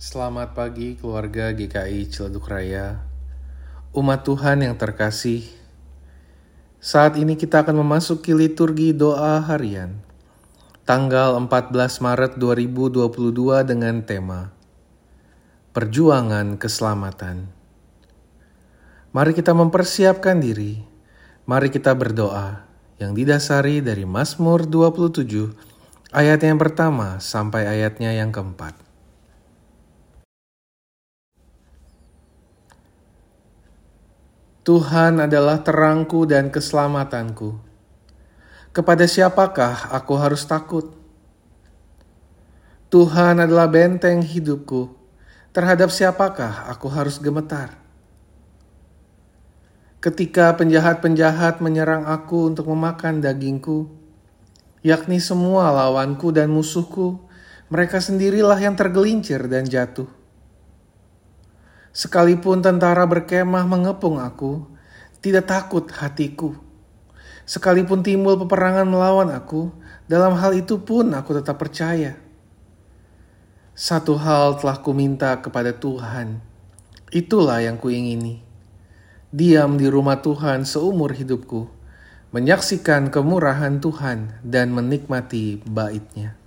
Selamat pagi keluarga GKI Ciledug Raya, umat Tuhan yang terkasih. Saat ini kita akan memasuki liturgi doa harian, tanggal 14 Maret 2022 dengan tema Perjuangan Keselamatan. Mari kita mempersiapkan diri, mari kita berdoa yang didasari dari Mazmur 27 ayat yang pertama sampai ayatnya yang keempat. Tuhan adalah terangku dan keselamatanku. Kepada siapakah aku harus takut? Tuhan adalah benteng hidupku. Terhadap siapakah aku harus gemetar? Ketika penjahat-penjahat menyerang aku untuk memakan dagingku, yakni semua lawanku dan musuhku, mereka sendirilah yang tergelincir dan jatuh. Sekalipun tentara berkemah mengepung aku, tidak takut hatiku. Sekalipun timbul peperangan melawan aku, dalam hal itu pun aku tetap percaya. Satu hal telah kuminta kepada Tuhan, itulah yang kuingini. Diam di rumah Tuhan seumur hidupku, menyaksikan kemurahan Tuhan dan menikmati baitnya.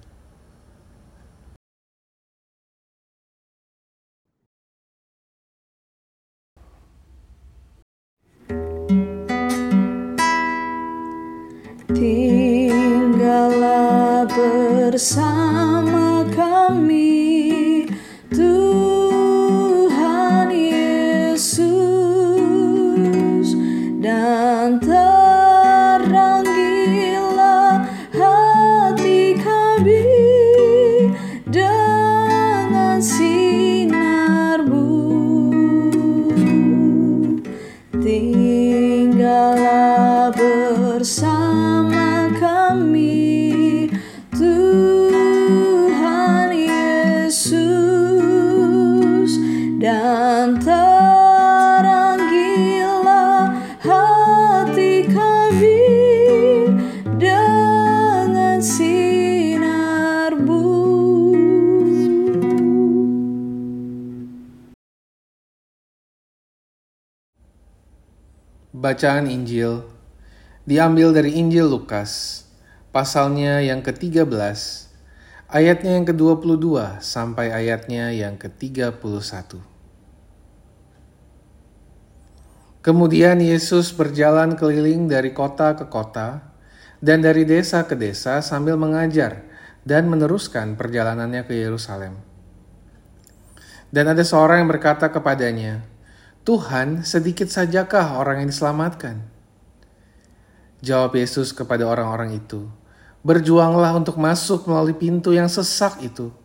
Bersama Bacaan Injil diambil dari Injil Lukas, pasalnya yang ke-13, ayatnya yang ke-22 sampai ayatnya yang ke-31. Kemudian Yesus berjalan keliling dari kota ke kota dan dari desa ke desa sambil mengajar dan meneruskan perjalanannya ke Yerusalem. Dan ada seorang yang berkata kepadanya, Tuhan, sedikit sajakah orang yang diselamatkan? Jawab Yesus kepada orang-orang itu, Berjuanglah untuk masuk melalui pintu yang sesak itu.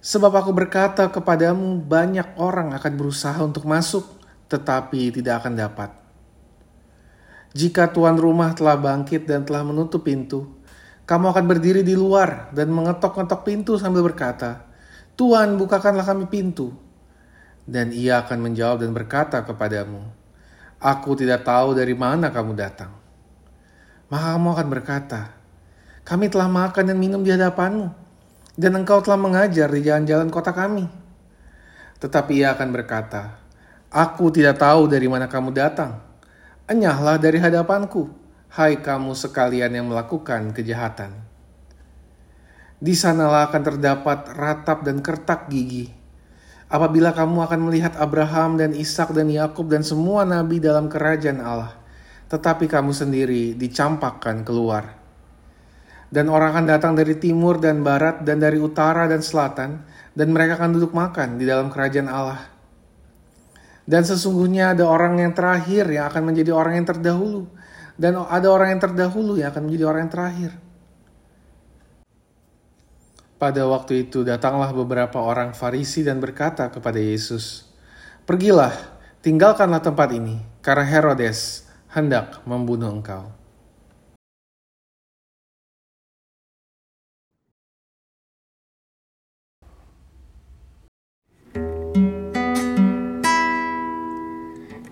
Sebab aku berkata kepadamu, banyak orang akan berusaha untuk masuk, tetapi tidak akan dapat. Jika tuan rumah telah bangkit dan telah menutup pintu, kamu akan berdiri di luar dan mengetok-ngetok pintu sambil berkata, Tuhan bukakanlah kami pintu. Dan ia akan menjawab dan berkata kepadamu, Aku tidak tahu dari mana kamu datang. Maka kamu akan berkata, Kami telah makan dan minum di hadapanmu, dan engkau telah mengajar di jalan-jalan kota kami. Tetapi ia akan berkata, Aku tidak tahu dari mana kamu datang. Enyahlah dari hadapanku, hai kamu sekalian yang melakukan kejahatan. Di sanalah akan terdapat ratap dan kertak gigi apabila kamu akan melihat Abraham dan Ishak dan Yakub dan semua nabi dalam kerajaan Allah, tetapi kamu sendiri dicampakkan keluar. Dan orang akan datang dari timur dan barat dan dari utara dan selatan, dan mereka akan duduk makan di dalam kerajaan Allah. Dan sesungguhnya ada orang yang terakhir yang akan menjadi orang yang terdahulu, dan ada orang yang terdahulu yang akan menjadi orang yang terakhir. Pada waktu itu datanglah beberapa orang Farisi dan berkata kepada Yesus, "Pergilah, tinggalkanlah tempat ini, karena Herodes hendak membunuh engkau."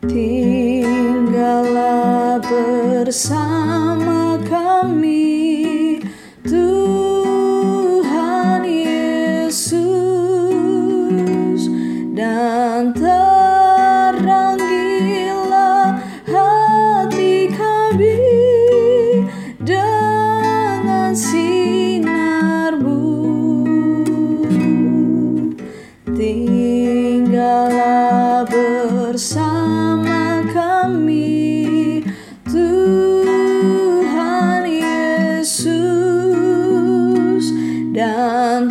Tinggallah bersama kami Dengan gila hati kami Dengan sinarmu. Tinggallah bersama kami Tuhan Yesus Dan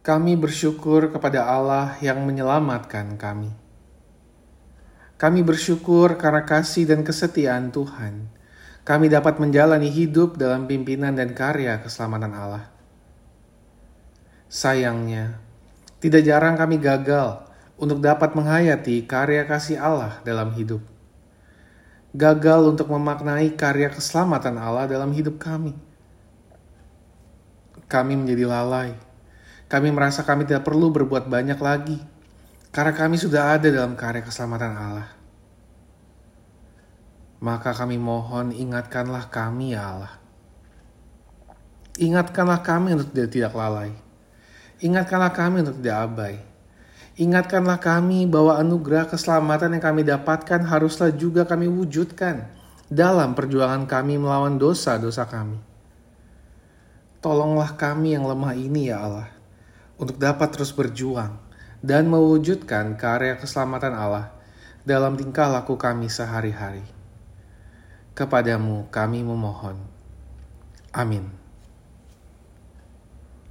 Kami bersyukur kepada Allah yang menyelamatkan kami. Kami bersyukur karena kasih dan kesetiaan Tuhan. Kami dapat menjalani hidup dalam pimpinan dan karya keselamatan Allah. Sayangnya, tidak jarang kami gagal untuk dapat menghayati karya kasih Allah dalam hidup. Gagal untuk memaknai karya keselamatan Allah dalam hidup kami. Kami menjadi lalai. Kami merasa kami tidak perlu berbuat banyak lagi karena kami sudah ada dalam karya keselamatan Allah. Maka kami mohon ingatkanlah kami ya Allah. Ingatkanlah kami untuk tidak, tidak lalai. Ingatkanlah kami untuk tidak abai Ingatkanlah kami bahwa anugerah keselamatan yang kami dapatkan haruslah juga kami wujudkan dalam perjuangan kami melawan dosa-dosa kami. Tolonglah kami yang lemah ini ya Allah, untuk dapat terus berjuang dan mewujudkan karya keselamatan Allah dalam tingkah laku kami sehari-hari. Kepadamu kami memohon. Amin.